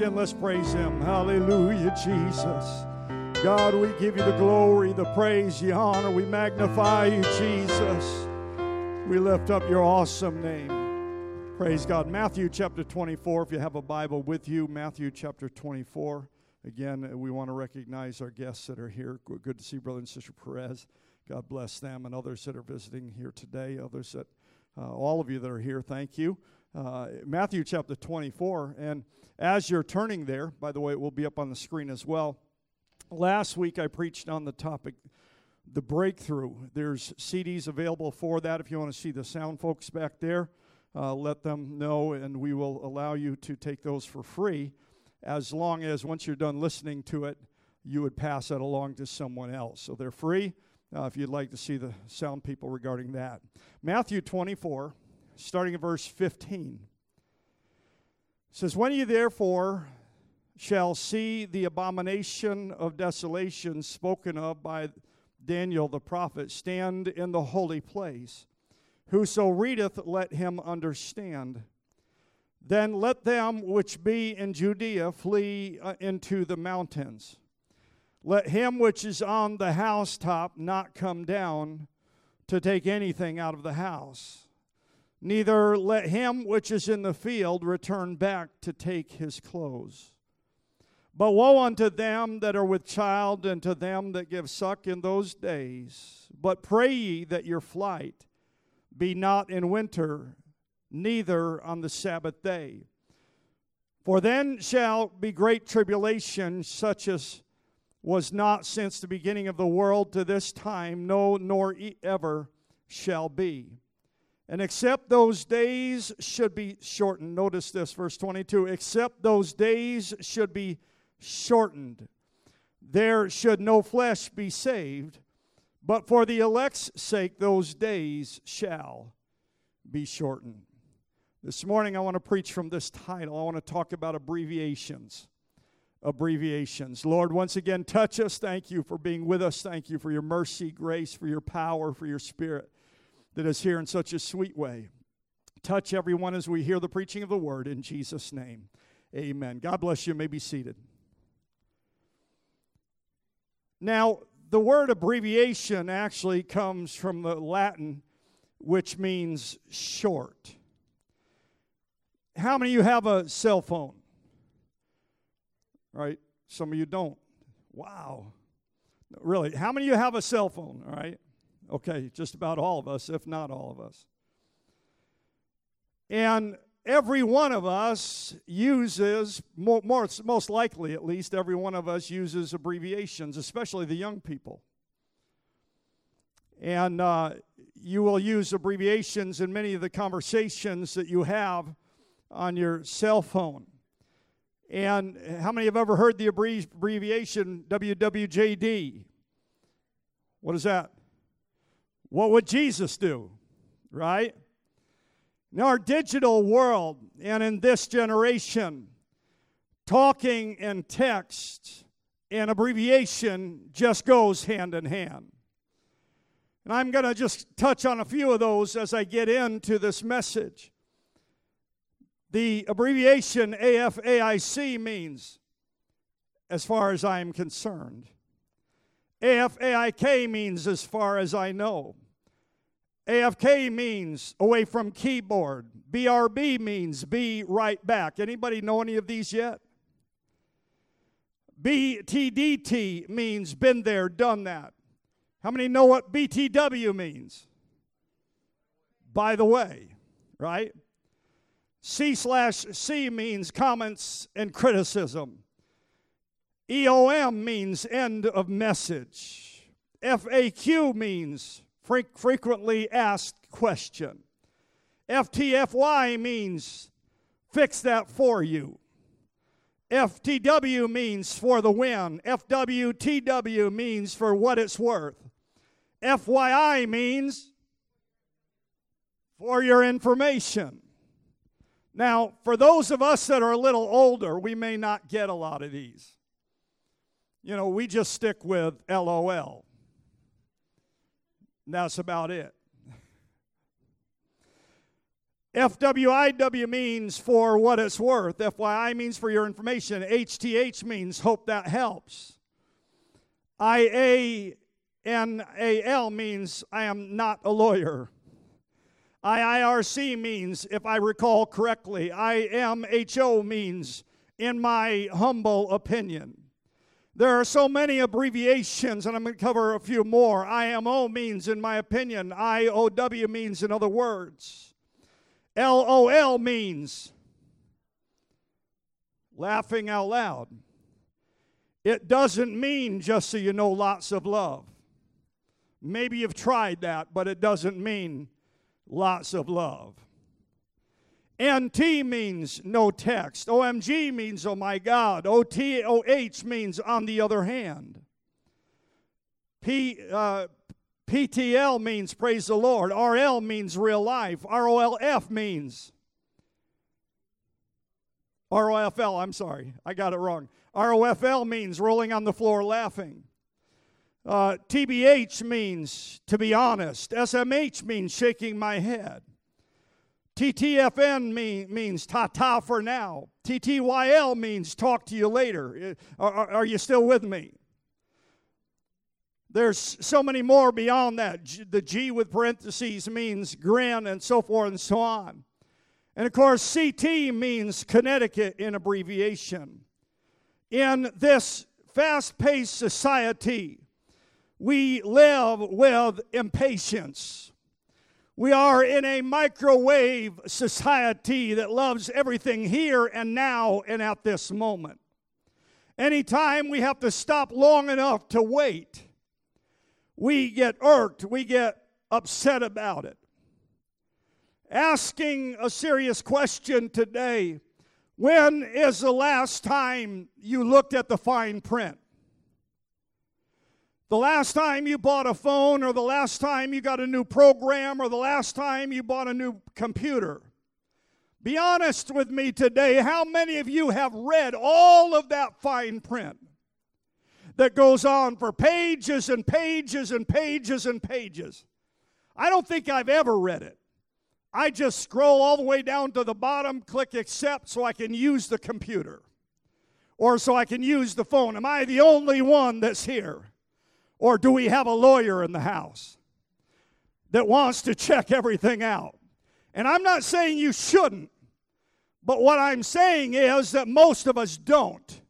again, let's praise Him. Hallelujah, Jesus. God, we give you the glory, the praise, the honor. We magnify you, Jesus. We lift up your awesome name. Praise God. Matthew chapter 24, if you have a Bible with you, Matthew chapter 24. Again, we want to recognize our guests that are here. Good to see Brother and Sister Perez. God bless them and others that are visiting here today, others that, uh, all of you that are here, thank you. Uh, Matthew chapter 24. And as you're turning there, by the way, it will be up on the screen as well. Last week I preached on the topic the breakthrough. There's CDs available for that. If you want to see the sound folks back there, uh, let them know, and we will allow you to take those for free as long as once you're done listening to it, you would pass that along to someone else. So they're free uh, if you'd like to see the sound people regarding that. Matthew 24, starting at verse 15, says, When you therefore shall see the abomination of desolation spoken of by Daniel the prophet stand in the holy place. Whoso readeth, let him understand. Then let them which be in Judea flee uh, into the mountains. Let him which is on the housetop not come down to take anything out of the house. Neither let him which is in the field return back to take his clothes. But woe unto them that are with child, and to them that give suck in those days. But pray ye that your flight be not in winter, neither on the Sabbath day. For then shall be great tribulation, such as was not since the beginning of the world to this time, no, nor ever shall be. And except those days should be shortened. Notice this, verse 22 except those days should be shortened. There should no flesh be saved, but for the elect's sake, those days shall be shortened. This morning, I want to preach from this title. I want to talk about abbreviations. Abbreviations. Lord, once again, touch us. Thank you for being with us. Thank you for your mercy, grace, for your power, for your spirit that is here in such a sweet way. Touch everyone as we hear the preaching of the word in Jesus' name. Amen. God bless you. may be seated. Now, the word abbreviation actually comes from the Latin, which means short. How many of you have a cell phone? Right? Some of you don't. Wow. Really, how many of you have a cell phone? All right. Okay, just about all of us, if not all of us. And every one of us uses, more, more, most likely at least, every one of us uses abbreviations, especially the young people. And uh, you will use abbreviations in many of the conversations that you have on your cell phone. And how many have ever heard the abbreviation WWJD? What is that? What would Jesus do? Right? In our digital world and in this generation, talking and text and abbreviation just goes hand in hand. And I'm going to just touch on a few of those as I get into this message. The abbreviation AFAIC means, as far as I am concerned. AFAIK means, as far as I know. AFK means away from keyboard. BRB means be right back. Anybody know any of these yet? BTDT means been there, done that. How many know what BTW means? By the way, right? C slash C means comments and criticism. EOM means end of message. FAQ means frequently asked question. FTFY means fix that for you. FTW means for the win. FWTW means for what it's worth. FYI means for your information. Now, for those of us that are a little older, we may not get a lot of these. You know, we just stick with LOL. That's about it. FWIW means for what it's worth. FYI means for your information. HTH means hope that helps. IANAL means I am not a lawyer. IIRC means, if I recall correctly, IMHO means, in my humble opinion. There are so many abbreviations, and I'm going to cover a few more. IMO means, in my opinion. IOW means, in other words. LOL means laughing out loud. It doesn't mean, just so you know, lots of love. Maybe you've tried that, but it doesn't mean lots of love. NT means no text. OMG means oh my God. OTOH means on the other hand. P, uh, PTL means praise the Lord. RL means real life. ROLF means ROFL, I'm sorry, I got it wrong. ROFL means rolling on the floor laughing. Uh, TBH means to be honest. SMH means shaking my head. TTFN mean, means ta ta for now. TTYL means talk to you later. Uh, are, are you still with me? There's so many more beyond that. The G with parentheses means grin and so forth and so on. And of course, CT means Connecticut in abbreviation. In this fast paced society, we live with impatience. We are in a microwave society that loves everything here and now and at this moment. Anytime we have to stop long enough to wait, we get irked, we get upset about it. Asking a serious question today when is the last time you looked at the fine print? The last time you bought a phone, or the last time you got a new program, or the last time you bought a new computer. Be honest with me today. How many of you have read all of that fine print that goes on for pages and pages and pages and pages? I don't think I've ever read it. I just scroll all the way down to the bottom, click accept so I can use the computer or so I can use the phone. Am I the only one that's here? Or do we have a lawyer in the house that wants to check everything out? And I'm not saying you shouldn't, but what I'm saying is that most of us don't.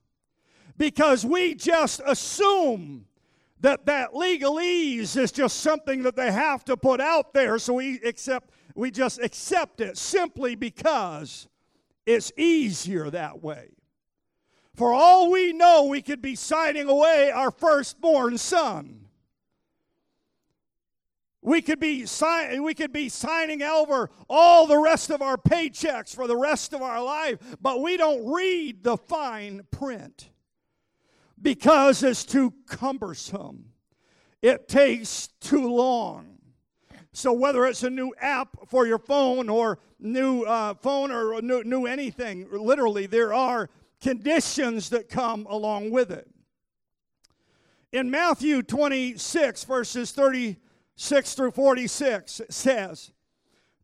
Because we just assume that that legalese is just something that they have to put out there so we accept we just accept it simply because it's easier that way. For all we know, we could be signing away our firstborn son. We could be sign, we could be signing over all the rest of our paychecks for the rest of our life, but we don't read the fine print because it's too cumbersome. It takes too long. So whether it's a new app for your phone or new uh, phone or new, new anything, literally there are conditions that come along with it. In Matthew 26, verses 36 through 46, it says,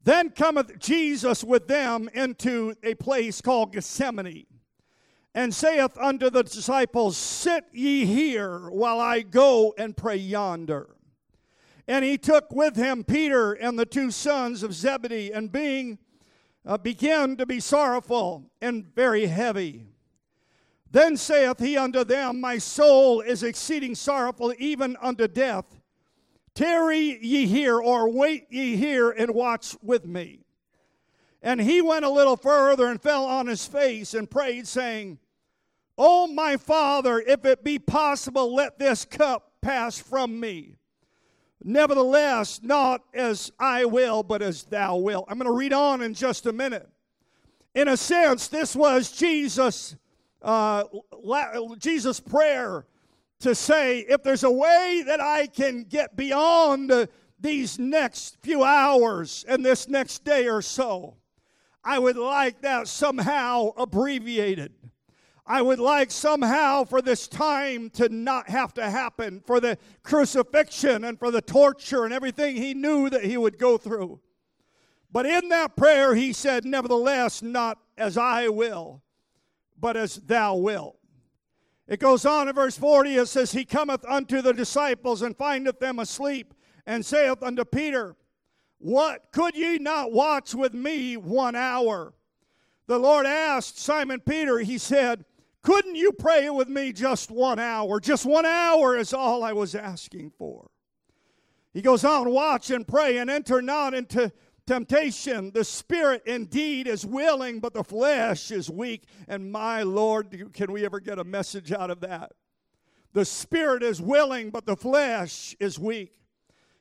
Then cometh Jesus with them into a place called Gethsemane, and saith unto the disciples, Sit ye here while I go and pray yonder. And he took with him Peter and the two sons of Zebedee, and being uh, began to be sorrowful and very heavy. Then saith he unto them, My soul is exceeding sorrowful, even unto death. Tarry ye here, or wait ye here, and watch with me. And he went a little further and fell on his face and prayed, saying, O my Father, if it be possible, let this cup pass from me. Nevertheless, not as I will, but as thou wilt. I'm going to read on in just a minute. In a sense, this was Jesus' uh, Jesus' prayer to say, if there's a way that I can get beyond these next few hours and this next day or so, I would like that somehow abbreviated. I would like somehow for this time to not have to happen, for the crucifixion and for the torture and everything he knew that he would go through. But in that prayer, he said, Nevertheless, not as I will, but as thou wilt. It goes on in verse 40, it says, He cometh unto the disciples and findeth them asleep, and saith unto Peter, What could ye not watch with me one hour? The Lord asked Simon Peter, He said, Couldn't you pray with me just one hour? Just one hour is all I was asking for. He goes on, Watch and pray, and enter not into temptation. The spirit indeed is willing, but the flesh is weak. And my Lord, can we ever get a message out of that? The spirit is willing, but the flesh is weak.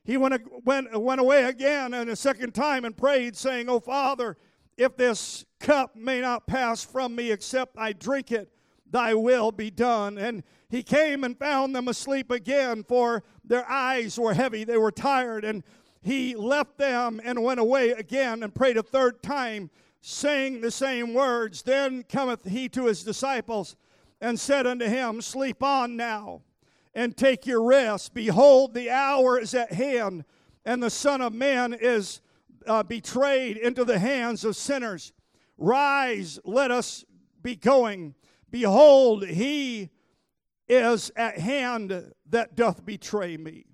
He went, went, went away again and a second time and prayed, saying, Oh Father, if this cup may not pass from me except I drink it, thy will be done. And he came and found them asleep again, for their eyes were heavy, they were tired. And he left them and went away again and prayed a third time, saying the same words. Then cometh he to his disciples and said unto him, Sleep on now and take your rest. Behold, the hour is at hand, and the Son of Man is uh, betrayed into the hands of sinners. Rise, let us be going. Behold, he is at hand that doth betray me.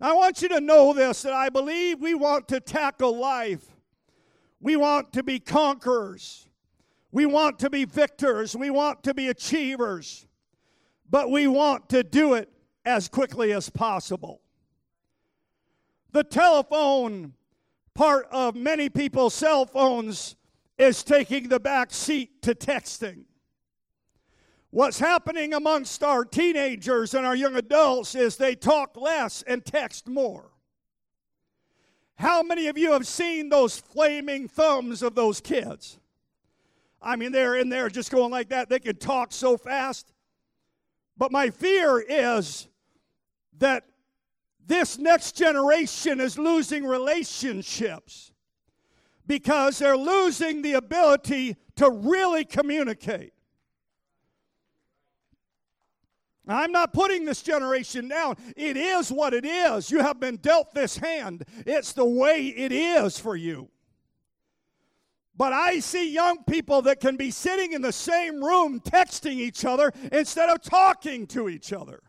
I want you to know this that I believe we want to tackle life. We want to be conquerors. We want to be victors. We want to be achievers. But we want to do it as quickly as possible. The telephone part of many people's cell phones is taking the back seat to texting. What's happening amongst our teenagers and our young adults is they talk less and text more. How many of you have seen those flaming thumbs of those kids? I mean, they're in there just going like that. They can talk so fast. But my fear is that this next generation is losing relationships because they're losing the ability to really communicate. I'm not putting this generation down. It is what it is. You have been dealt this hand, it's the way it is for you. But I see young people that can be sitting in the same room texting each other instead of talking to each other.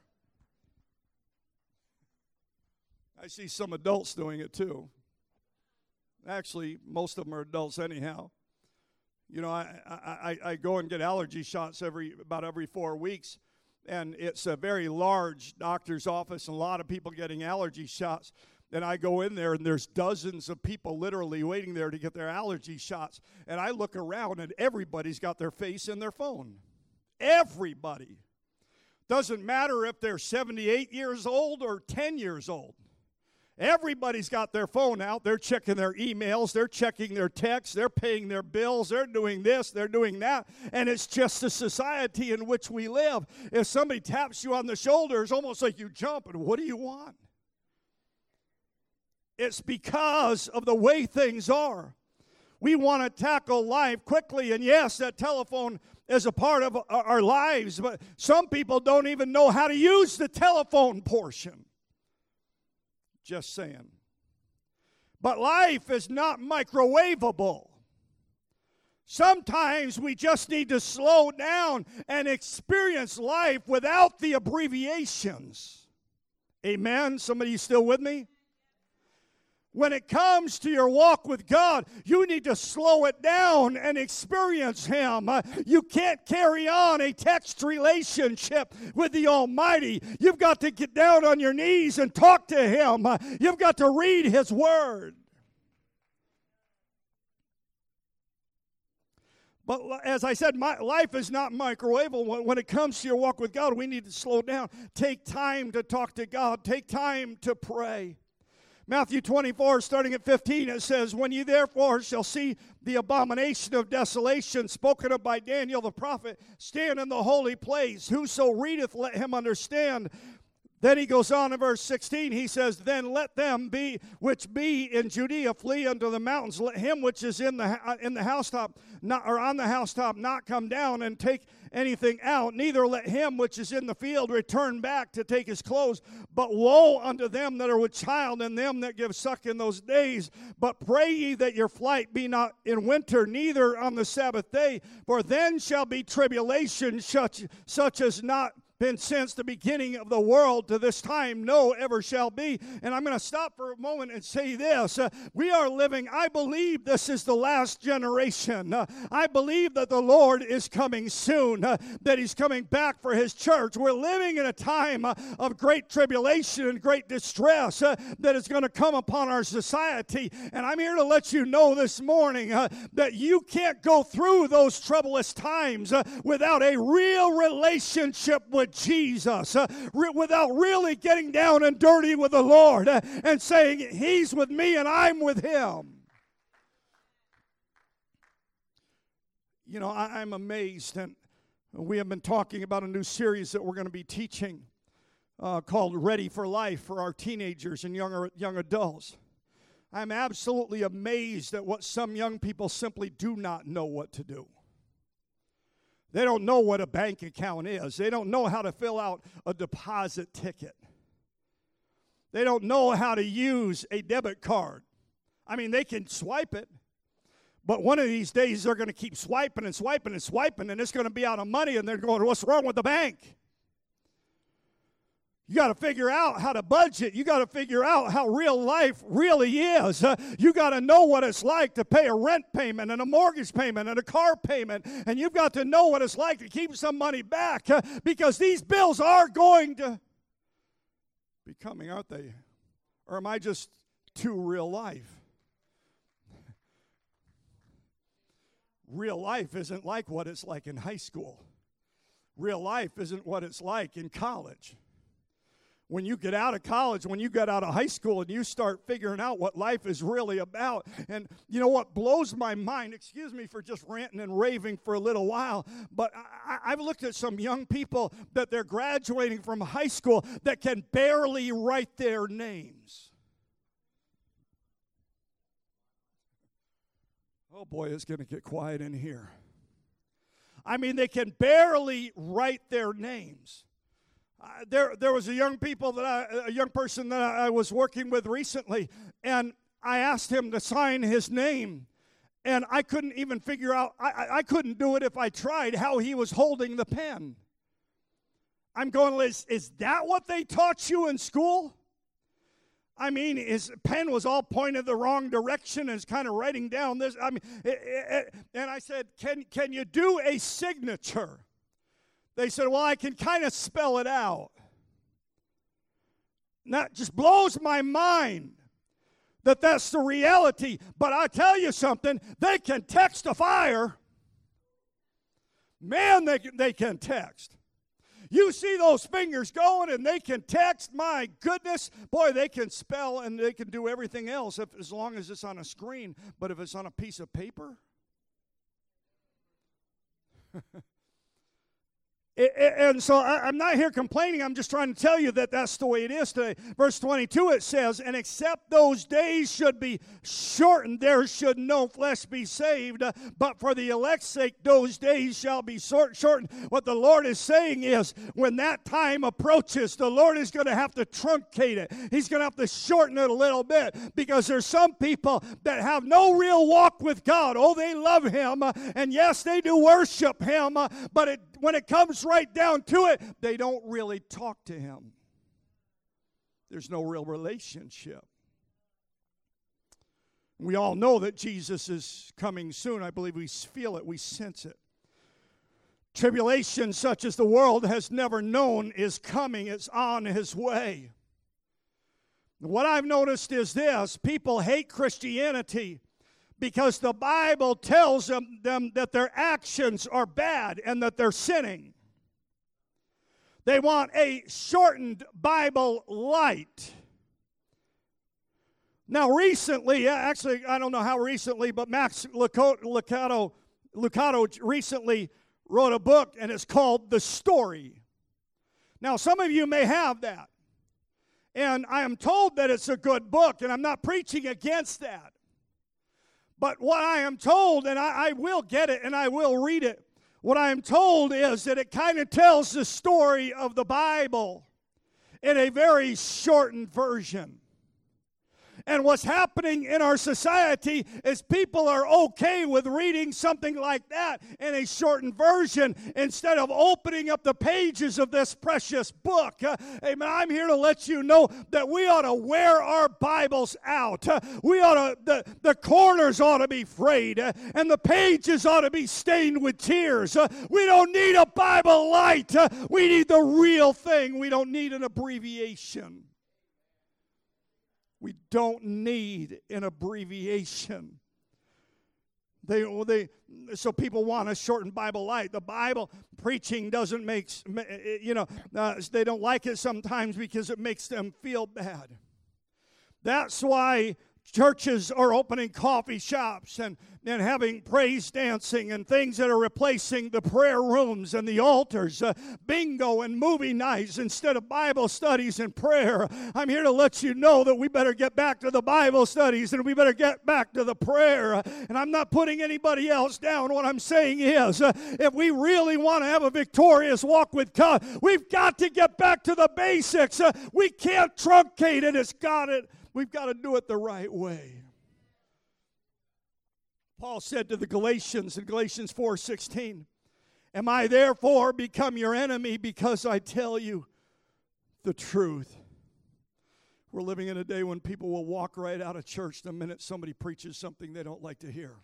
I see some adults doing it too. Actually, most of them are adults anyhow. You know, I, I, I go and get allergy shots every about every four weeks and it's a very large doctor's office, and a lot of people getting allergy shots. And I go in there, and there's dozens of people literally waiting there to get their allergy shots. And I look around, and everybody's got their face in their phone. Everybody. Doesn't matter if they're 78 years old or 10 years old. Everybody's got their phone out. They're checking their emails. They're checking their texts. They're paying their bills. They're doing this. They're doing that. And it's just the society in which we live. If somebody taps you on the shoulder, it's almost like you jump. And what do you want? It's because of the way things are. We want to tackle life quickly. And yes, that telephone is a part of our lives, but some people don't even know how to use the telephone portion. Just saying. But life is not microwavable. Sometimes we just need to slow down and experience life without the abbreviations. Amen. Somebody still with me? When it comes to your walk with God, you need to slow it down and experience Him. Uh, you can't carry on a text relationship with the Almighty. You've got to get down on your knees and talk to Him. Uh, you've got to read His Word. But as I said, my life is not microwavable. When it comes to your walk with God, we need to slow down. Take time to talk to God. Take time to pray. Matthew 24, starting at 15, it says, When you therefore shall see the abomination of desolation spoken of by Daniel the prophet stand in the holy place, whoso readeth, let him understand. Then he goes on in verse 16. He says, Then let them be which be in Judea flee unto the mountains. Let him which is in the uh, in the housetop not or on the housetop not come down and take anything out. Neither let him which is in the field return back to take his clothes. But woe unto them that are with child and them that give suck in those days. But pray ye that your flight be not in winter, neither on the Sabbath day, for then shall be tribulation such such as not been since the beginning of the world to this time, no ever shall be. And I'm going to stop for a moment and say this. Uh, we are living, I believe this is the last generation. Uh, I believe that the Lord is coming soon, uh, that He's coming back for His church. We're living in a time uh, of great tribulation and great distress uh, that is going to come upon our society. And I'm here to let you know this morning uh, that you can't go through those troublous times without a real relationship with with Jesus uh, re- without really getting down and dirty with the Lord uh, and saying, He's with me and I'm with Him. You know, I, I'm amazed, and we have been talking about a new series that we're going to be teaching uh, called Ready for Life for our teenagers and younger, young adults. I'm absolutely amazed at what some young people simply do not know what to do. They don't know what a bank account is. They don't know how to fill out a deposit ticket. They don't know how to use a debit card. I mean, they can swipe it, but one of these days they're going to keep swiping and swiping and swiping, and it's going to be out of money, and they're going, What's wrong with the bank? You got to figure out how to budget. You got to figure out how real life really is. Uh, you got to know what it's like to pay a rent payment and a mortgage payment and a car payment. And you've got to know what it's like to keep some money back uh, because these bills are going to be coming, aren't they? Or am I just too real life? Real life isn't like what it's like in high school. Real life isn't what it's like in college when you get out of college, when you get out of high school and you start figuring out what life is really about. And you know what blows my mind, excuse me for just ranting and raving for a little while, but I, have looked at some young people that they're graduating from high school that can barely write their names. Oh boy, it's going to get quiet in here. I mean, they can barely write their names there, there was a young people that I, a young person that I was working with recently, and I asked him to sign his name, and I couldn't even figure out. I, I couldn't do it if I tried. How he was holding the pen. I'm going. Is is that what they taught you in school? I mean, his pen was all pointed the wrong direction and is kind of writing down this. I mean, it, it, and I said, "Can can you do a signature?" They said, Well, I can kind of spell it out. And that just blows my mind that that's the reality. But I tell you something, they can text a fire. Man, they they can text. You see those fingers going and they can text. My goodness, boy, they can spell and they can do everything else if, as long as it's on a screen. But if it's on a piece of paper, And so I'm not here complaining. I'm just trying to tell you that that's the way it is today. Verse 22 it says, And except those days should be shortened, there should no flesh be saved. But for the elect's sake, those days shall be shortened. What the Lord is saying is, when that time approaches, the Lord is going to have to truncate it. He's going to have to shorten it a little bit because there's some people that have no real walk with God. Oh, they love Him. And yes, they do worship Him. But it, when it comes right down to it, they don't really talk to him. There's no real relationship. We all know that Jesus is coming soon. I believe we feel it, we sense it. Tribulation, such as the world has never known, is coming, it's on his way. What I've noticed is this people hate Christianity because the Bible tells them, them that their actions are bad and that they're sinning. They want a shortened Bible light. Now, recently, uh, actually, I don't know how recently, but Max Lucado, Lucado recently wrote a book and it's called The Story. Now, some of you may have that. And I am told that it's a good book, and I'm not preaching against that. But what I am told, and I, I will get it and I will read it, what I am told is that it kind of tells the story of the Bible in a very shortened version. And what's happening in our society is people are okay with reading something like that in a shortened version instead of opening up the pages of this precious book. Uh, amen. I'm here to let you know that we ought to wear our Bibles out. Uh, we ought to, the, the corners ought to be frayed, uh, and the pages ought to be stained with tears. Uh, we don't need a Bible light. Uh, we need the real thing. We don't need an abbreviation. We don't need an abbreviation. They, they, so people want a shortened Bible light. The Bible preaching doesn't make, you know, uh, they don't like it sometimes because it makes them feel bad. That's why churches are opening coffee shops and, and having praise dancing and things that are replacing the prayer rooms and the altars, uh, bingo and movie nights instead of Bible studies and prayer. I'm here to let you know that we better get back to the Bible studies and we better get back to the prayer. And I'm not putting anybody else down. What I'm saying is, uh, if we really want to have a victorious walk with God, we've got to get back to the basics. Uh, we can't truncate it. It's got it We've got to do it the right way. Paul said to the Galatians in Galatians 4:16, "Am I therefore become your enemy because I tell you the truth?" We're living in a day when people will walk right out of church the minute somebody preaches something they don't like to hear.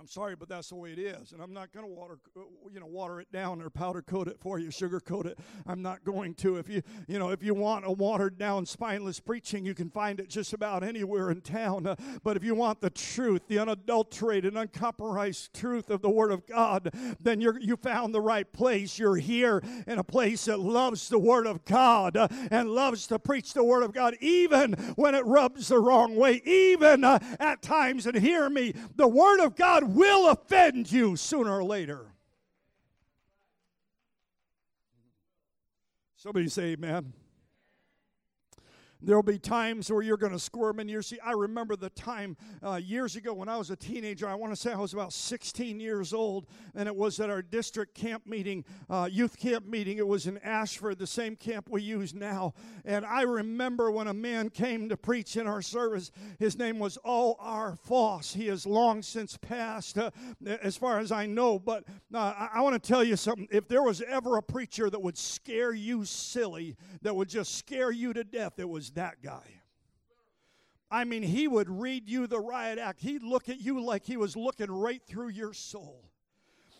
I'm sorry, but that's the way it is, and I'm not going to water, uh, you know, water it down or powder coat it for you, sugar coat it. I'm not going to. If you, you know, if you want a watered down, spineless preaching, you can find it just about anywhere in town. Uh, but if you want the truth, the unadulterated, uncompromised truth of the Word of God, then you're you found the right place. You're here in a place that loves the Word of God uh, and loves to preach the Word of God, even when it rubs the wrong way, even uh, at times. And hear me, the Word of God will offend you sooner or later. Somebody say amen. There'll be times where you're going to squirm in your seat. I remember the time uh, years ago when I was a teenager. I want to say I was about 16 years old, and it was at our district camp meeting, uh, youth camp meeting. It was in Ashford, the same camp we use now. And I remember when a man came to preach in our service. His name was O.R. Foss. He has long since passed, uh, as far as I know. But uh, I, I want to tell you something. If there was ever a preacher that would scare you silly, that would just scare you to death, it was that guy. I mean, he would read you the riot act. He'd look at you like he was looking right through your soul.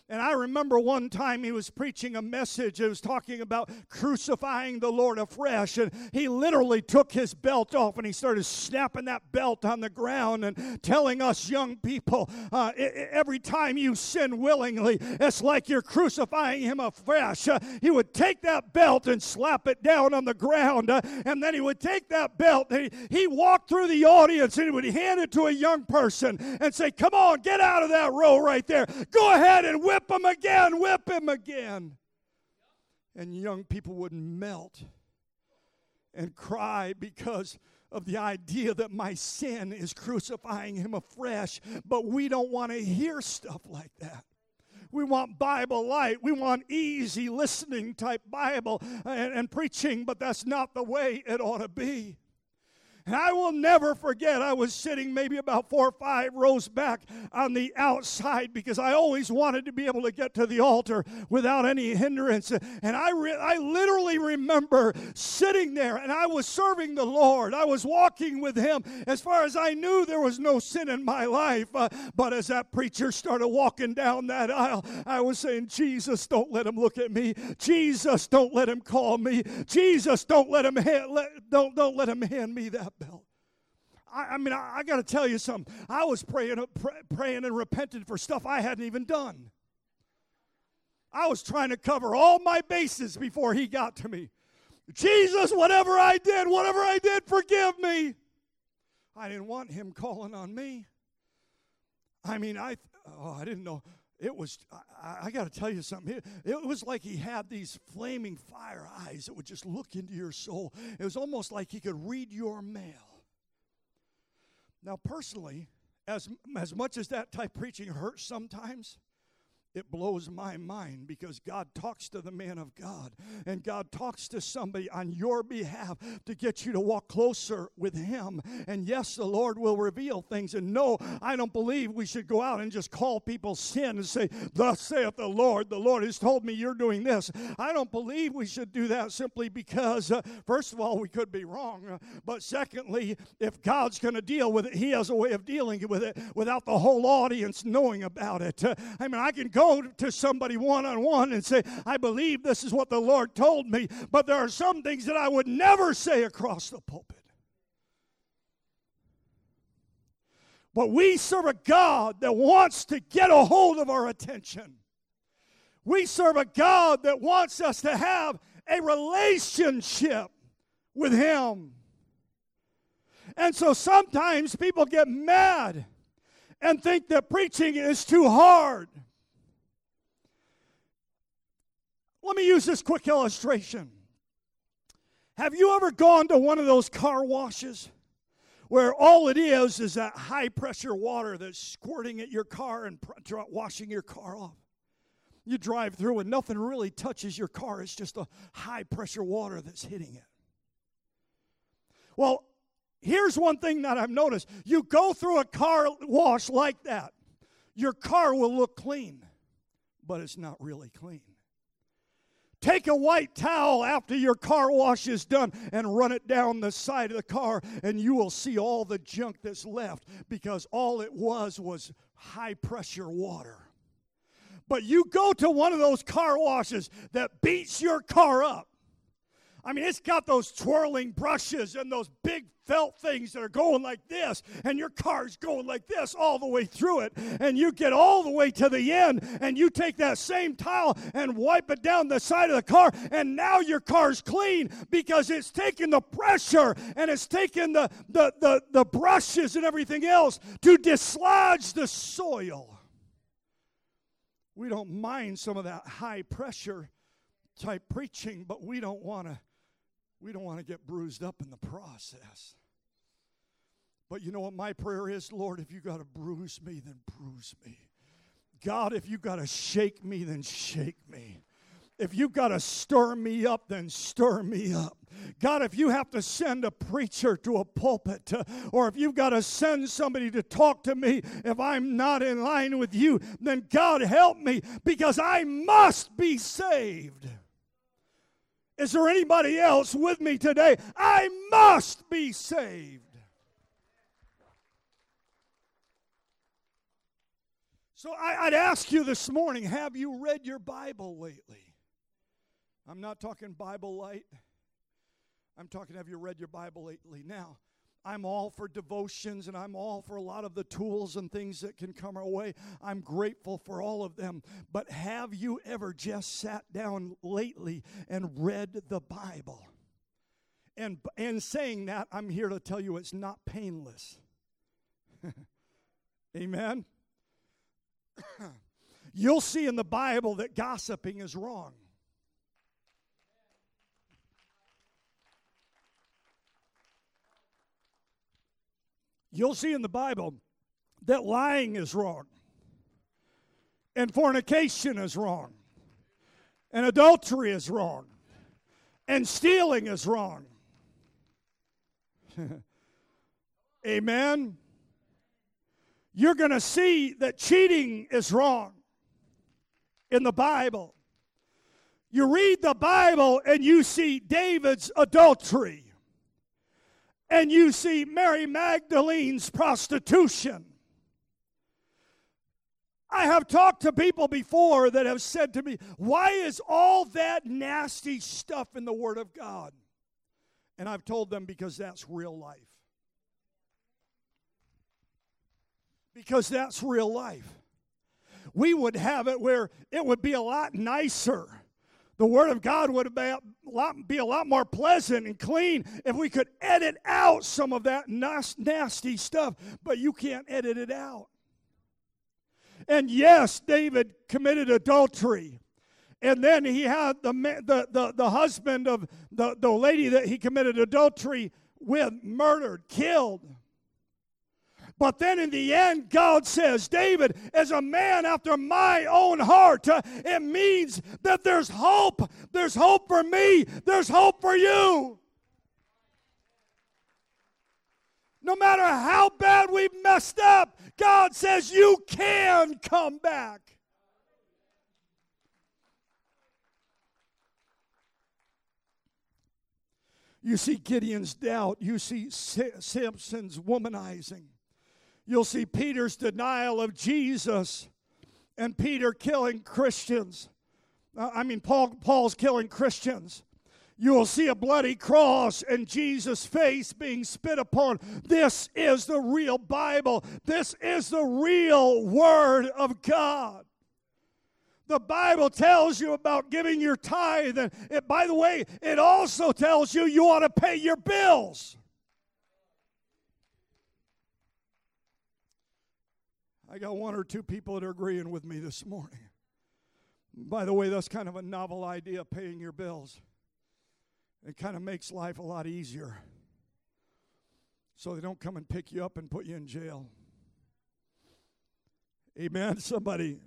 And I remember one time he was preaching a message. It was talking about crucifying the Lord afresh. And he literally took his belt off and he started snapping that belt on the ground and telling us young people uh, every time you sin willingly, it's like you're crucifying him afresh. Uh, he would take that belt and slap it down on the ground. Uh, and then he would take that belt he, he walked through the audience and he would hand it to a young person and say, Come on, get out of that row right there. Go ahead and whip whip him again, whip him again. And young people would melt and cry because of the idea that my sin is crucifying him afresh. But we don't want to hear stuff like that. We want Bible light. We want easy listening type Bible and, and preaching, but that's not the way it ought to be. And I will never forget, I was sitting maybe about four or five rows back on the outside because I always wanted to be able to get to the altar without any hindrance. And I, re- I literally remember sitting there and I was serving the Lord. I was walking with Him. As far as I knew, there was no sin in my life. Uh, but as that preacher started walking down that aisle, I was saying, Jesus, don't let him look at me. Jesus, don't let him call me. Jesus, don't let him, ha- let, don't, don't let him hand me that belt. I, I mean, I, I got to tell you something. I was praying, pray, praying and repenting for stuff I hadn't even done. I was trying to cover all my bases before he got to me. Jesus, whatever I did, whatever I did, forgive me. I didn't want him calling on me. I mean, I oh, I didn't know it was i, I got to tell you something it, it, was like he had these flaming fire eyes that would just look into your soul. It was almost like he could read your mail. Now personally as, as much as that type preaching hurts sometimes it blows my mind because God talks to the man of God and God talks to somebody on your behalf to get you to walk closer with Him. And yes, the Lord will reveal things. And no, I don't believe we should go out and just call people sin and say, Thus saith the Lord, the Lord has told me you're doing this. I don't believe we should do that simply because, uh, first of all, we could be wrong. But secondly, if God's going to deal with it, He has a way of dealing with it without the whole audience knowing about it. Uh, I mean, I can go to somebody one on one and say, I believe this is what the Lord told me, but there are some things that I would never say across the pulpit. But we serve a God that wants to get a hold of our attention. We serve a God that wants us to have a relationship with Him. And so sometimes people get mad and think that preaching is too hard. Let me use this quick illustration. Have you ever gone to one of those car washes where all it is is that high pressure water that's squirting at your car and washing your car off? You drive through and nothing really touches your car, it's just a high pressure water that's hitting it. Well, here's one thing that I've noticed you go through a car wash like that, your car will look clean, but it's not really clean. Take a white towel after your car wash is done and run it down the side of the car, and you will see all the junk that's left because all it was was high pressure water. But you go to one of those car washes that beats your car up. I mean, it's got those twirling brushes and those big felt things that are going like this, and your car's going like this all the way through it, and you get all the way to the end, and you take that same towel and wipe it down the side of the car, and now your car's clean because it's taken the pressure and it's taken the, the, the, the brushes and everything else to dislodge the soil. We don't mind some of that high pressure type preaching, but we don't want to we don't want to get bruised up in the process. But you know what my prayer is? Lord, if you got to bruise me, then bruise me. God, if you got to shake me, then shake me. If you got to stir me up, then stir me up. God, if you have to send a preacher to a pulpit, uh, or if you've got to send somebody to talk to me, if I'm not in line with you, then God help me because I must be saved. Is there anybody else with me today? I must be saved. So I, would ask you this morning have you read your Bible lately? I'm not talking Bible light. I'm talking have you read your Bible lately? Now, I'm all for devotions and I'm all for a lot of the tools and things that can come our way. I'm grateful for all of them. But have you ever just sat down lately and read the Bible? And in saying that, I'm here to tell you it's not painless. Amen. You'll see in the Bible that gossiping is wrong. You'll see in the Bible that lying is wrong, and fornication is wrong, and adultery is wrong, and stealing is wrong. Amen you're going to see that cheating is wrong in the Bible. You read the Bible and you see David's adultery, and you see Mary Magdalene's prostitution. I have talked to people before that have said to me, Why is all that nasty stuff in the Word of God? And I've told them because that's real life. because that's real life. We would have it where it would be a lot nicer. The Word of God would be a, lot, more pleasant and clean if we could edit out some of that nasty stuff, but you can't edit it out. And yes, David committed adultery. And then he had the, the, the, the husband of the, the lady that he committed adultery with murdered, killed. But then in the end, God says, David is a man after my own heart. Uh, it means that there's hope. There's hope for me. There's hope for you. No matter how bad we've messed up, God says you can come back. You see Gideon's doubt. You see Samson's womanizing. You'll see Peter's denial of Jesus and Peter killing Christians. Uh, I mean, Paul, Paul's killing Christians. You will see a bloody cross and Jesus' face being spit upon. This is the real Bible. This is the real Word of God. The Bible tells you about giving your tithe. And it, by the way, it also tells you you ought to pay your bills. I got one or two people that are agreeing with me this morning. By the way, that's kind of a novel idea, paying your bills. It kind of makes life a lot easier. So they don't come and pick you up and put you in jail. Amen. Somebody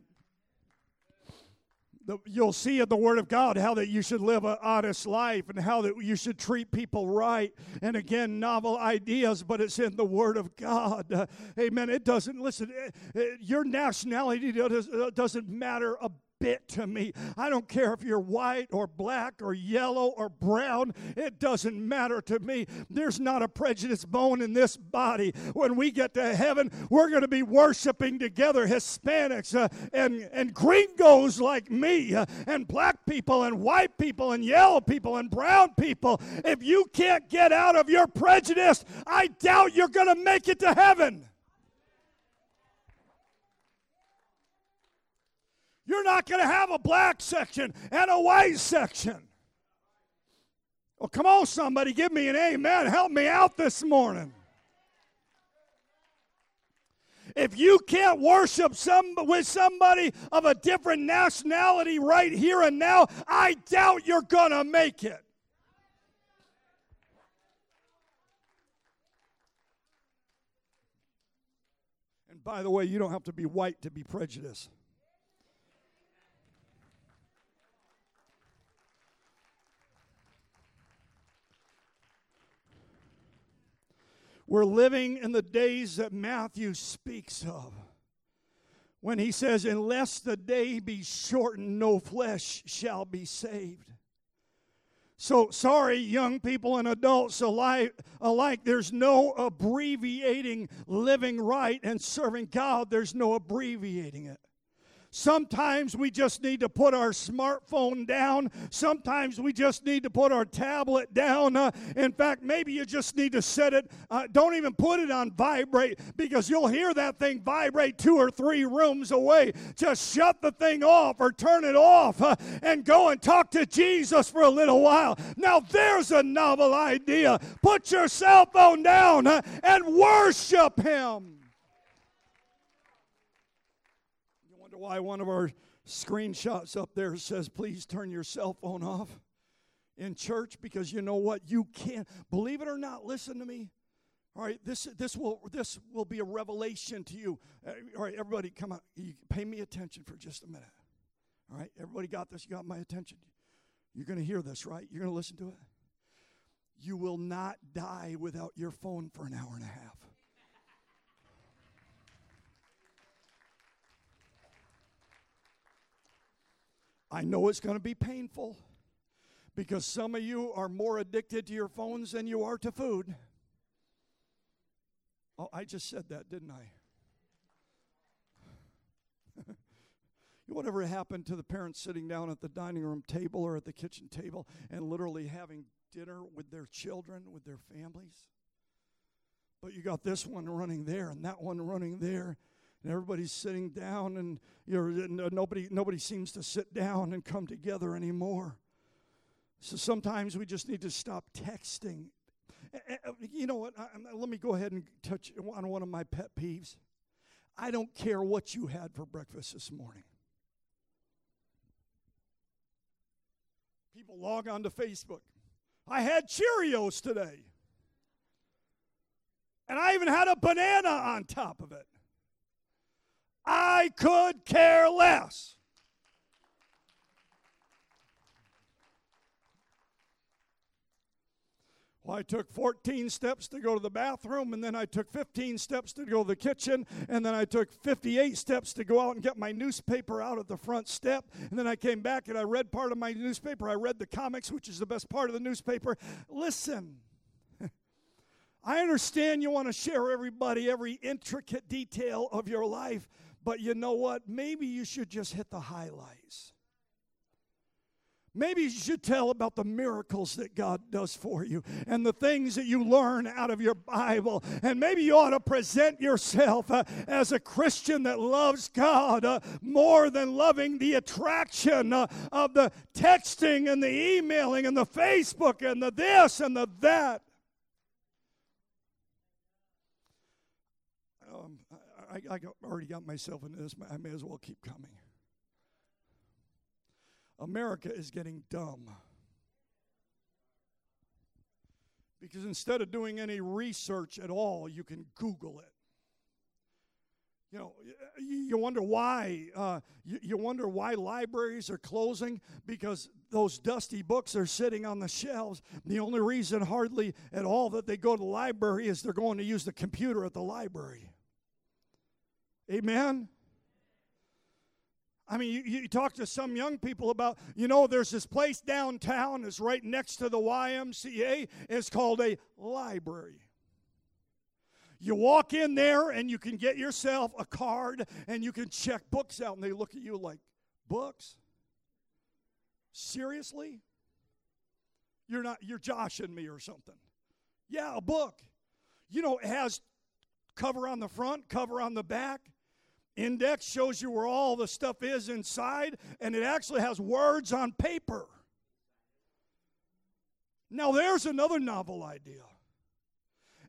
the, you'll see in the Word of God how that you should live an honest life and how that you should treat people right. And again, novel ideas, but it's in the Word of God. Uh, amen. It doesn't, listen, it, it, your nationality does, doesn't matter a bit to me. I don't care if you're white or black or yellow or brown, it doesn't matter to me. There's not a prejudice bone in this body. When we get to heaven, we're going to be worshiping together Hispanics uh, and, and gringos like me, uh, and black people and white people and yellow people and brown people. If you can't get out of your prejudice, I doubt you're going to make it to heaven. You're not going to have a black section and a white section. Well, come on, somebody, give me an amen. Help me out this morning. If you can't worship some with somebody of a different nationality right here and now, I doubt you're going to make it. And by the way, you don't have to be white to be prejudiced. We're living in the days that Matthew speaks of when he says, Unless the day be shortened, no flesh shall be saved. So, sorry, young people and adults alike, alike, there's no abbreviating living right and serving God, there's no abbreviating it. Sometimes we just need to put our smartphone down. Sometimes we just need to put our tablet down. Uh, in fact, maybe you just need to set it, uh, don't even put it on vibrate because you'll hear that thing vibrate two or three rooms away. Just shut the thing off or turn it off uh, and go and talk to Jesus for a little while. Now, there's a novel idea. Put your cell phone down uh, and worship Him. Why one of our screenshots up there says, please turn your cell phone off in church because you know what? You can't. Believe it or not, listen to me. All right, this, this, will, this will be a revelation to you. Uh, all right, everybody, come on. You pay me attention for just a minute. All right, everybody got this? You got my attention. You're going to hear this, right? You're going to listen to it. You will not die without your phone for an hour and a half. I know it's going to be painful because some of you are more addicted to your phones than you are to food. Oh, I just said that, didn't I? Whatever happened to the parents sitting down at the dining room table or at the kitchen table and literally having dinner with their children, with their families? But you got this one running there and that one running there and everybody's sitting down and you know, uh, nobody, nobody seems to sit down and come together anymore. So sometimes we just need to stop texting. You know what? let me go ahead and touch on one of my pet peeves. I don't care what you had for breakfast this morning. People log on to Facebook. I had Cheerios today. And I even had a banana on top of it. I could care less. Well, I took 14 steps to go to the bathroom, and then I took 15 steps to go to the kitchen, and then I took 58 steps to go out and get my newspaper out of the front step. And then I came back and I read part of my newspaper. I read the comics, which is the best part of the newspaper. Listen, I understand you want to share everybody every intricate detail of your life, but you know what? Maybe you should just hit the highlights. Maybe you should tell about the miracles that God does for you and the things that you learn out of your Bible. And maybe you ought to present yourself uh, as a Christian that loves God uh, more than loving the attraction uh, of the texting and the emailing and the Facebook and the this and the that. Um, I, I already got myself into this. I may as well keep coming. America is getting dumb. Because instead of doing any research at all, you can Google it. You know, you wonder why. Uh, you, you wonder why libraries are closing because those dusty books are sitting on the shelves. The only reason, hardly at all, that they go to the library is they're going to use the computer at the library. Amen. I mean, you, you, talk to some young people about, you know, there's this place downtown, it's right next to the YMCA. It's called a library. You walk in there and you can get yourself a card and you can check books out, and they look at you like, books? Seriously? You're not, you're joshing me or something. Yeah, a book. You know, it has cover on the front, cover on the back. Index shows you where all the stuff is inside, and it actually has words on paper. Now, there's another novel idea.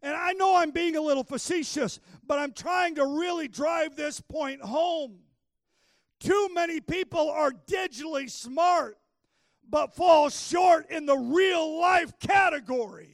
And I know I'm being a little facetious, but I'm trying to really drive this point home. Too many people are digitally smart, but fall short in the real life category.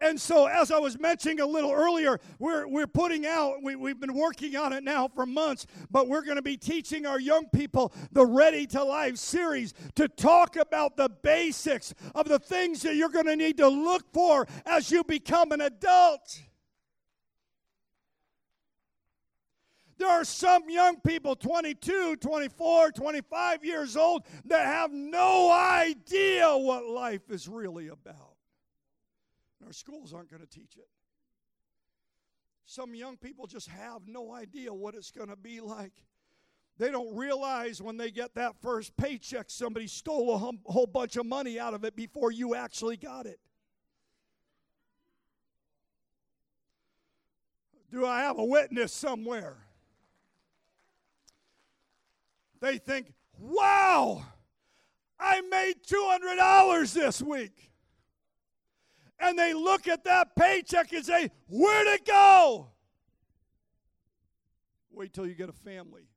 And so, as I was mentioning a little earlier, we're, we're putting out, we, we've been working on it now for months, but we're going to be teaching our young people the Ready to Life series to talk about the basics of the things that you're going to need to look for as you become an adult. There are some young people, 22, 24, 25 years old, that have no idea what life is really about. Our schools aren't going to teach it. Some young people just have no idea what it's going to be like. They don't realize when they get that first paycheck, somebody stole a hum- whole bunch of money out of it before you actually got it. Do I have a witness somewhere? They think, wow, I made $200 this week and they look at that paycheck and say, Where'd it go? Wait till you get a family.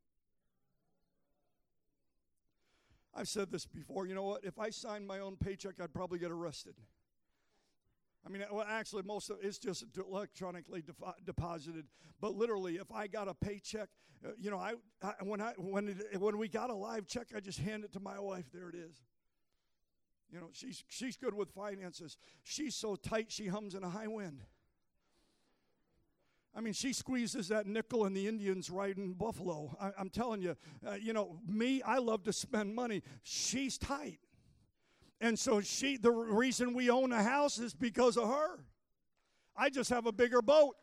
I've said this before. You know what? If I signed my own paycheck, I'd probably get arrested. I mean, well, actually, most of it's just electronically deposited. But literally, if I got a paycheck, uh, you know, I, I when I when it, when we got a live check, I just hand it to my wife. There it is. You know, she's, she's good with finances. She's so tight, she hums in a high wind. I mean, she squeezes that nickel and the Indians riding in Buffalo. I, am telling you, uh, you know, me, I love to spend money. She's tight. And so she, the reason we own a house is because of her. I just have a bigger boat.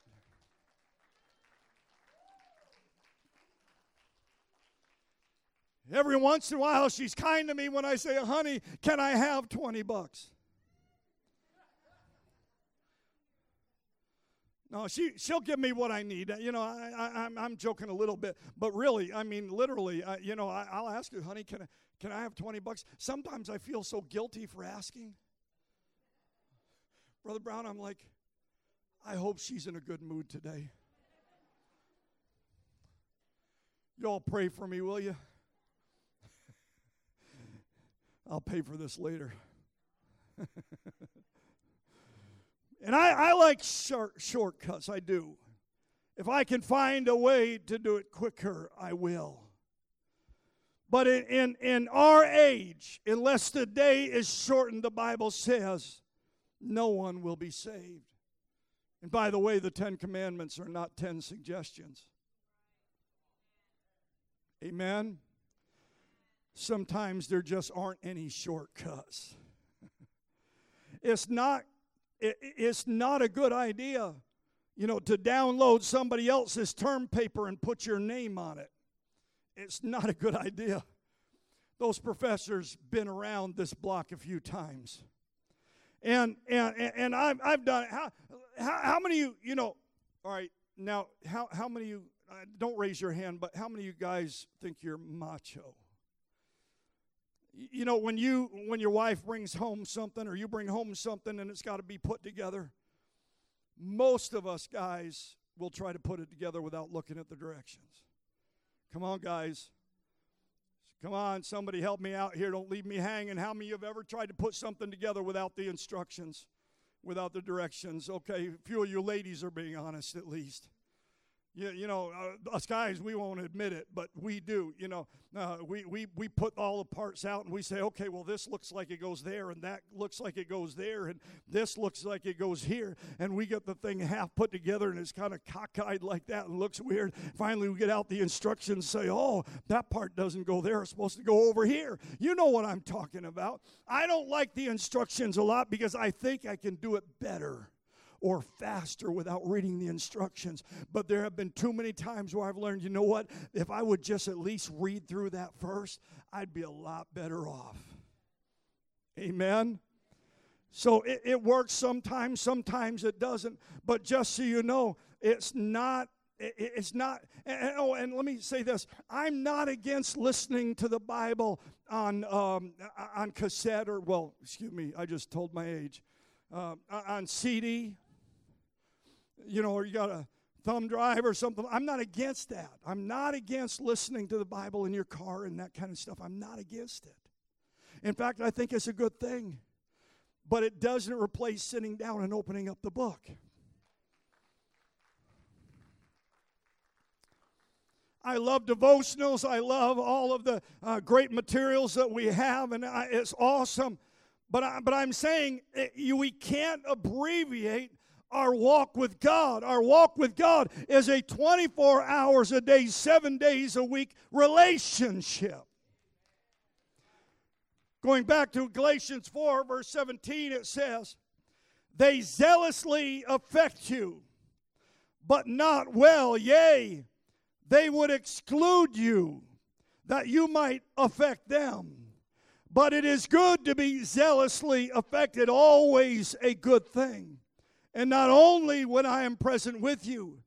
Every once in a while, she's kind to me when I say, honey, can I have 20 bucks? No, she she'll give me what I need. You know, I, I am I'm, I'm joking a little bit, but really, I mean, literally, uh, you know, I, will ask her, honey, can I can I have twenty bucks? Sometimes I feel so guilty for asking. Brother Brown, I'm like, I hope she's in a good mood today. Y'all pray for me, will you? I'll pay for this later. and I, I like short, shortcuts, I do. If I can find a way to do it quicker, I will. But in, in, in our age, unless the day is shortened, the Bible says, no one will be saved. And by the way, the Ten Commandments are not ten suggestions. Amen. Sometimes there just aren't any shortcuts. it's not it, it's not a good idea, you know, to download somebody else's term paper and put your name on it. It's not a good idea. Those professors been around this block a few times. And and and I've I've done it. How how, how many you you know? All right, now how how many you uh, don't raise your hand, but how many of you guys think you're macho? You know, when you when your wife brings home something or you bring home something and it's got to be put together, most of us guys will try to put it together without looking at the directions. Come on, guys. Come on, somebody help me out here. Don't leave me hanging. How many of you have ever tried to put something together without the instructions, without the directions? Okay, a few of you ladies are being honest at least. You, you know, uh, us guys, we won't admit it, but we do. You know, uh, we, we, we put all the parts out and we say, okay, well, this looks like it goes there, and that looks like it goes there, and this looks like it goes here. And we get the thing half put together and it's kind of cockeyed like that and looks weird. Finally, we get out the instructions, say, oh, that part doesn't go there, it's supposed to go over here. You know what I'm talking about. I don't like the instructions a lot because I think I can do it better or faster without reading the instructions. But there have been too many times where I've learned, you know what? If I would just at least read through that first, I'd be a lot better off. Amen. So it, it works sometimes, sometimes it doesn't. But just so you know, it's not it's not and, oh and let me say this i'm not against listening to the bible on um, on cassette or well excuse me i just told my age uh, on cd you know, or you got a thumb drive or something. I'm not against that. I'm not against listening to the Bible in your car and that kind of stuff. I'm not against it. In fact, I think it's a good thing. But it doesn't replace sitting down and opening up the book. I love devotionals. I love all of the uh, great materials that we have, and I, it's awesome. But, I, but I'm saying it, eh, you, we can't abbreviate our walk with God. Our walk with God is a 24 hours a day, seven days a week relationship. Going back to Galatians 4, verse 17, it says, They zealously affect you, but not well. Yea, they would exclude you, that you might affect them. But it is good to be zealously affected, always a good thing and not only when I am present with you.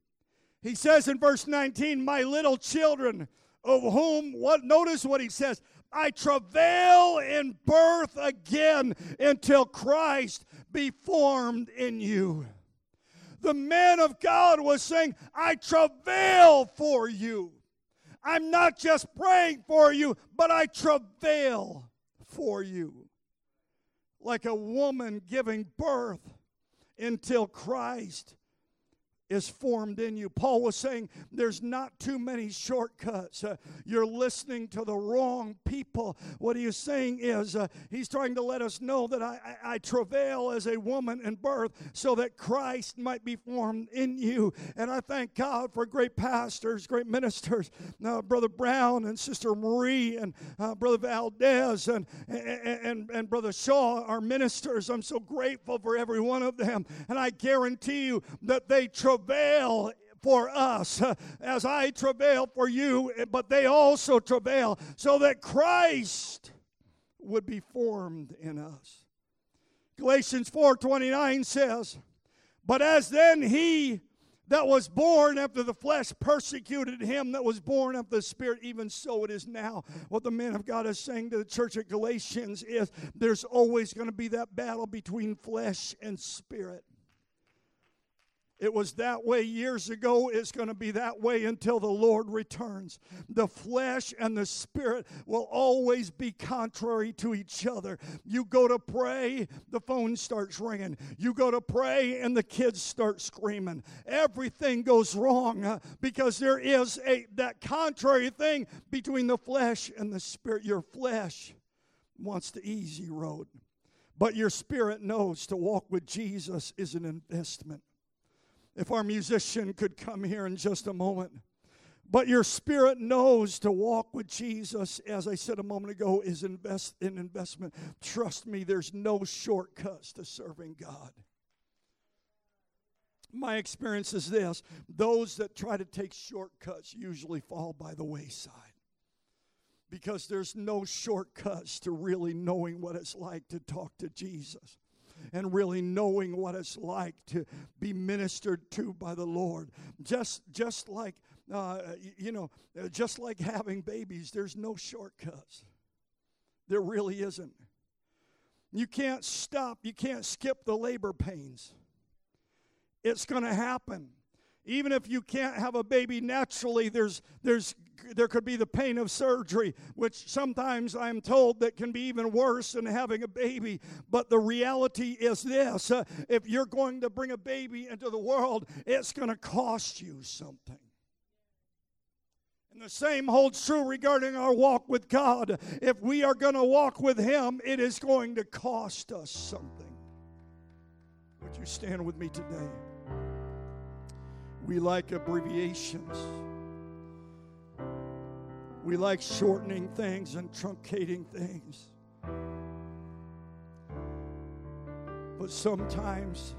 He says in verse 19, My little children, of whom, what notice what he says, I travail in birth again until Christ be formed in you. The man of God was saying, I travail for you. I'm not just praying for you, but I travail for you. Like a woman giving birth until Christ is formed in you. Paul was saying there's not too many shortcuts. Uh, you're listening to the wrong people. What he is saying is uh, he's trying to let us know that I, I, I, travail as a woman in birth so that Christ might be formed in you. And I thank God for great pastors, great ministers, uh, Brother Brown and Sister Marie and uh, Brother Valdez and, and, and, and Brother Shaw, our ministers. I'm so grateful for every one of them. And I guarantee you that they travail travail for us uh, as I travail for you, eh, but they also travail so that Christ would be formed in us. Galatians 4:29 says, "But as then he that was born after the flesh persecuted him that was born of the spirit even so it is now what the man of god is saying to the church at galatians is there's always going to be that battle between flesh and spirit it was that way years ago. It's going to be that way until the Lord returns. The flesh and the spirit will always be contrary to each other. You go to pray, the phone starts ringing. You go to pray, and the kids start screaming. Everything goes wrong uh, because there is a that contrary thing between the flesh and the spirit. Your flesh wants the easy road, but your spirit knows to walk with Jesus is an investment. If our musician could come here in just a moment. But your spirit knows to walk with Jesus, as I said a moment ago, is invest in investment. Trust me, there's no shortcuts to serving God. My experience is this those that try to take shortcuts usually fall by the wayside because there's no shortcuts to really knowing what it's like to talk to Jesus and really knowing what it's like to be ministered to by the Lord. Just, just like, uh, you know, just like having babies, there's no shortcuts. There really isn't. You can't stop, you can't skip the labor pains. It's going to happen. Even if you can't have a baby naturally, there's, there's there could be the pain of surgery, which sometimes I'm told that can be even worse than having a baby. But the reality is this uh, if you're going to bring a baby into the world, it's going to cost you something. And the same holds true regarding our walk with God. If we are going to walk with Him, it is going to cost us something. Would you stand with me today? We like abbreviations. We like shortening things and truncating things. But sometimes,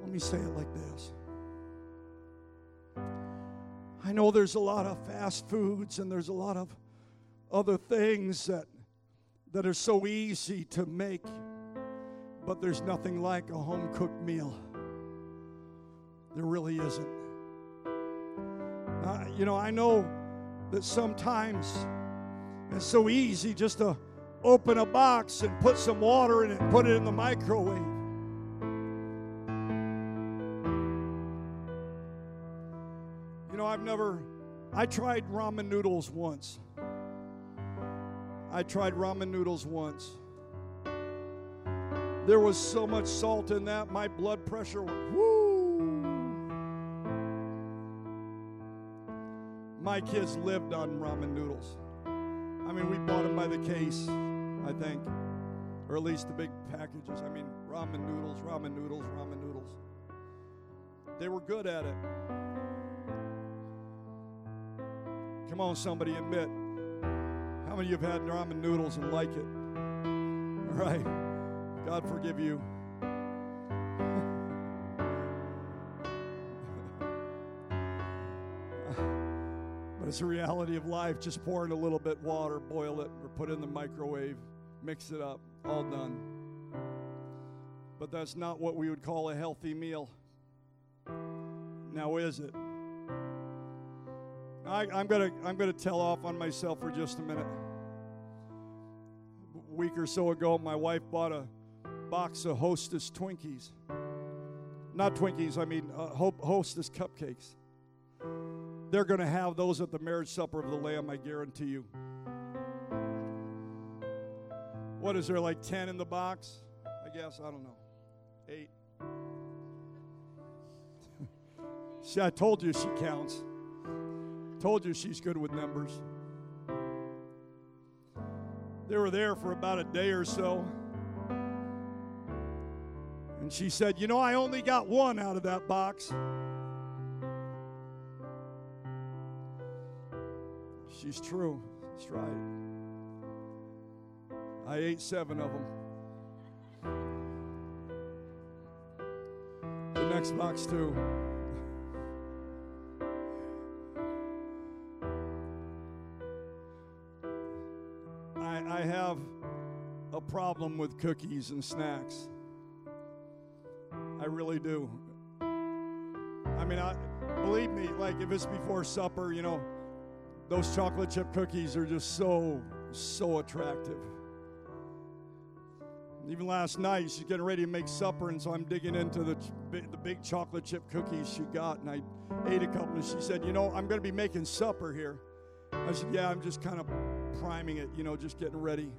let me say it like this. I know there's a lot of fast foods and there's a lot of other things that, that are so easy to make, but there's nothing like a home cooked meal. There really isn't. Uh, you know, I know that sometimes it's so easy just to open a box and put some water in it and put it in the microwave. You know, I've never, I tried ramen noodles once. I tried ramen noodles once. There was so much salt in that, my blood pressure went whoo. My kids lived on ramen noodles. I mean, we bought them by the case, I think, or at least the big packages. I mean, ramen noodles, ramen noodles, ramen noodles. They were good at it. Come on, somebody admit. How many of you have had ramen noodles and like it? All right. God forgive you. It's a reality of life. Just pour in a little bit water, boil it, or put it in the microwave, mix it up, all done. But that's not what we would call a healthy meal. Now, is it? I, am gonna I'm gonna tell off on myself for just a minute. A week or so ago, my wife bought a box of Hostess Twinkies. Not Twinkies, I mean uh, Hostess cupcakes. They're going to have those at the marriage supper of the Lamb, I guarantee you. What is there, like 10 in the box? I guess. I don't know. Eight. See, I told you she counts. Told you she's good with numbers. They were there for about a day or so. And she said, You know, I only got one out of that box. She's true. That's right. I ate seven of them. The next box, too. I, I have a problem with cookies and snacks. I really do. I mean, I believe me, like if it's before supper, you know, those chocolate chip cookies are just so, so attractive. Even last night, she's getting ready to make supper, and so I'm digging into the, the big chocolate chip cookies she got, and I ate a couple, and she said, You know, I'm going to be making supper here. I said, Yeah, I'm just kind of priming it, you know, just getting ready.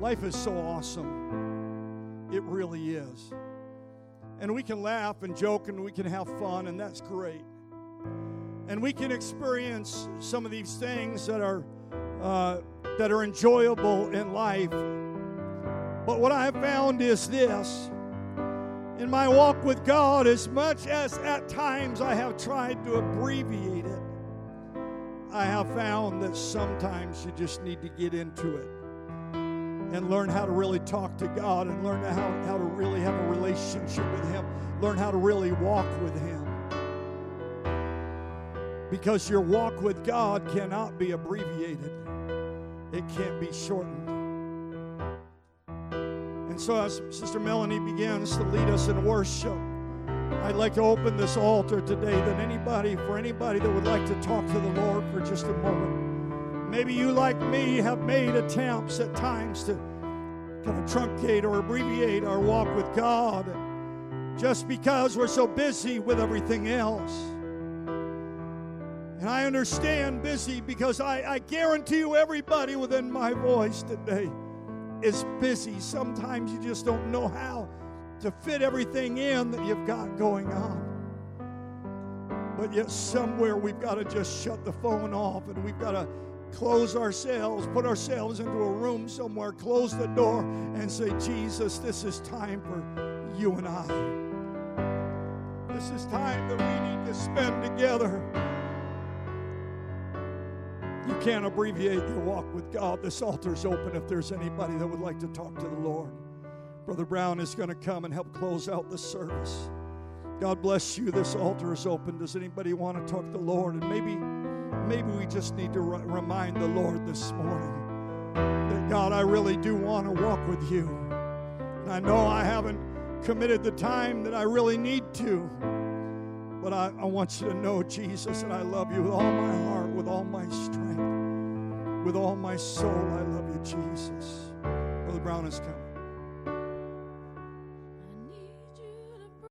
Life is so awesome. It really is. And we can laugh and joke and we can have fun, and that's great. And we can experience some of these things that are uh, that are enjoyable in life. But what I have found is this in my walk with God, as much as at times I have tried to abbreviate it, I have found that sometimes you just need to get into it and learn how to really talk to God and learn how, how to really have a relationship with Him, learn how to really walk with Him. Because your walk with God cannot be abbreviated it can't be shortened. And so, as Sister Melanie begins to lead us in worship, I'd like to open this altar today that anybody, for anybody that would like to talk to the Lord for just a moment, maybe you, like me, have made attempts at times to kind of truncate or abbreviate our walk with God just because we're so busy with everything else. And I understand busy because I, I guarantee you, everybody within my voice today is busy. Sometimes you just don't know how to fit everything in that you've got going on. But yet, somewhere we've got to just shut the phone off and we've got to close ourselves, put ourselves into a room somewhere, close the door, and say, Jesus, this is time for you and I. This is time that we need to spend together. You can't abbreviate your walk with God. This altar's open if there's anybody that would like to talk to the Lord. Brother Brown is going to come and help close out the service. God bless you. This altar is open. Does anybody want to talk to the Lord? And maybe, maybe we just need to remind the Lord this morning that God, I really do want to walk with you. And I know I haven't committed the time that I really need to. But I, I want you to know, Jesus, that I love you with all my heart, with all my strength, with all my soul. I love you, Jesus. Brother Brown is coming.